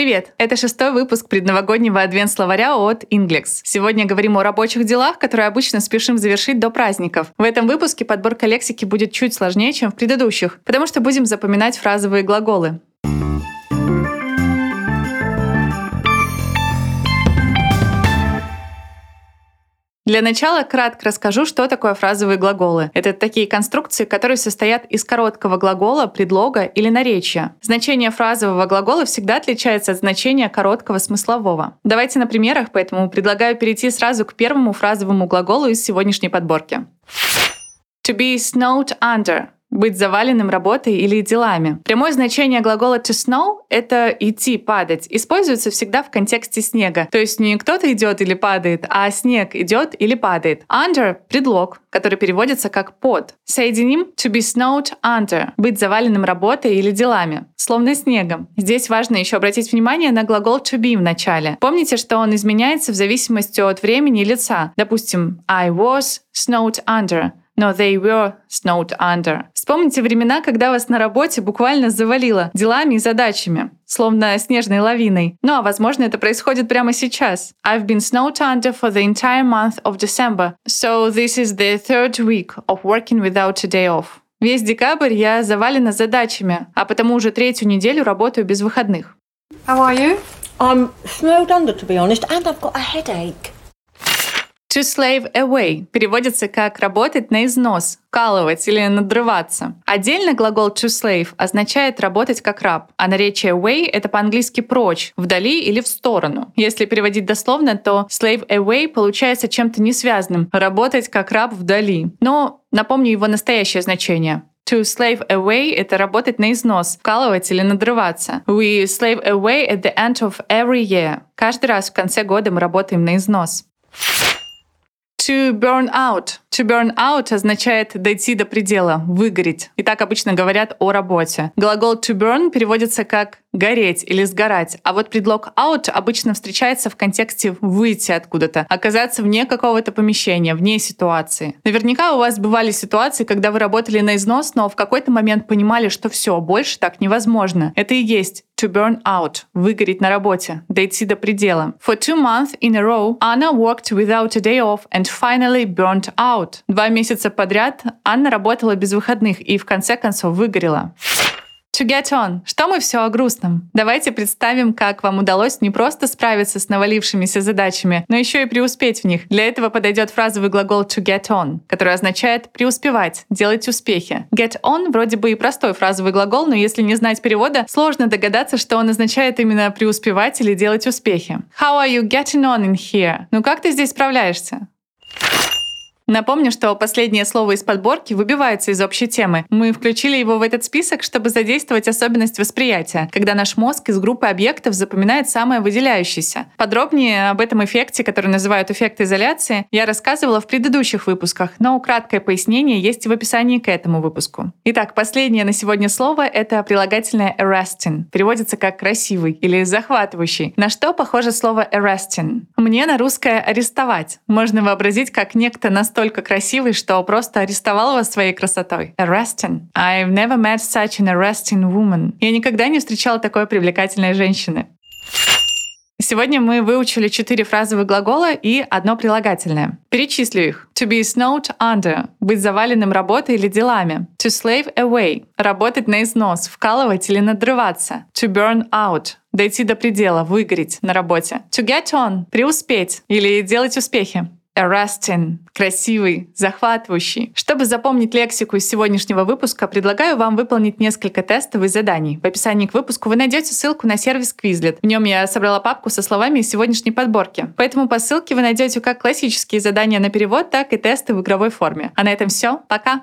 Привет! Это шестой выпуск предновогоднего адвент-словаря от Inglex. Сегодня говорим о рабочих делах, которые обычно спешим завершить до праздников. В этом выпуске подборка лексики будет чуть сложнее, чем в предыдущих, потому что будем запоминать фразовые глаголы. Для начала кратко расскажу, что такое фразовые глаголы. Это такие конструкции, которые состоят из короткого глагола, предлога или наречия. Значение фразового глагола всегда отличается от значения короткого смыслового. Давайте на примерах, поэтому предлагаю перейти сразу к первому фразовому глаголу из сегодняшней подборки. To be snowed under быть заваленным работой или делами. Прямое значение глагола to snow — это идти, падать. Используется всегда в контексте снега. То есть не кто-то идет или падает, а снег идет или падает. Under — предлог, который переводится как под. Соединим to be snowed under — быть заваленным работой или делами. Словно снегом. Здесь важно еще обратить внимание на глагол to be в начале. Помните, что он изменяется в зависимости от времени и лица. Допустим, I was snowed under но they were snowed under. Вспомните времена, когда вас на работе буквально завалило делами и задачами, словно снежной лавиной. Ну а возможно это происходит прямо сейчас. I've been snowed under for the entire month of December, so this is the third week of working without a day off. Весь декабрь я завалена задачами, а потому уже третью неделю работаю без выходных. How are you? I'm snowed under, to be honest, and I've got a headache. To slave away переводится как работать на износ, вкалывать или надрываться. Отдельно глагол to slave означает работать как раб, а наречие away — это по-английски прочь, вдали или в сторону. Если переводить дословно, то slave away получается чем-то несвязанным — работать как раб вдали. Но напомню его настоящее значение. To slave away — это работать на износ, вкалывать или надрываться. We slave away at the end of every year. Каждый раз в конце года мы работаем на износ. To burn out. To burn out означает дойти до предела, выгореть. И так обычно говорят о работе. Глагол to burn переводится как гореть или сгорать, а вот предлог out обычно встречается в контексте выйти откуда-то, оказаться вне какого-то помещения, вне ситуации. Наверняка у вас бывали ситуации, когда вы работали на износ, но в какой-то момент понимали, что все, больше так невозможно. Это и есть to burn out — выгореть на работе, дойти до предела. For two months in a row, Anna worked without a day off and finally burnt out. Два месяца подряд Анна работала без выходных и в конце концов выгорела. To get on. Что мы все о грустном? Давайте представим, как вам удалось не просто справиться с навалившимися задачами, но еще и преуспеть в них. Для этого подойдет фразовый глагол to get on, который означает преуспевать, делать успехи. Get on вроде бы и простой фразовый глагол, но если не знать перевода, сложно догадаться, что он означает именно преуспевать или делать успехи. How are you getting on in here? Ну как ты здесь справляешься? Напомню, что последнее слово из подборки выбивается из общей темы. Мы включили его в этот список, чтобы задействовать особенность восприятия, когда наш мозг из группы объектов запоминает самое выделяющееся. Подробнее об этом эффекте, который называют эффект изоляции, я рассказывала в предыдущих выпусках, но краткое пояснение есть в описании к этому выпуску. Итак, последнее на сегодня слово — это прилагательное arresting. Переводится как «красивый» или «захватывающий». На что похоже слово arresting? Мне на русское «арестовать». Можно вообразить, как некто настолько настолько красивый, что просто арестовал вас своей красотой. Arresting. I've never met such an arresting woman. Я никогда не встречала такой привлекательной женщины. Сегодня мы выучили четыре фразовых глагола и одно прилагательное. Перечислю их. To be snowed under — быть заваленным работой или делами. To slave away — работать на износ, вкалывать или надрываться. To burn out — дойти до предела, выгореть на работе. To get on — преуспеть или делать успехи arresting, красивый, захватывающий. Чтобы запомнить лексику из сегодняшнего выпуска, предлагаю вам выполнить несколько тестовых заданий. В описании к выпуску вы найдете ссылку на сервис Quizlet. В нем я собрала папку со словами из сегодняшней подборки. Поэтому по ссылке вы найдете как классические задания на перевод, так и тесты в игровой форме. А на этом все. Пока!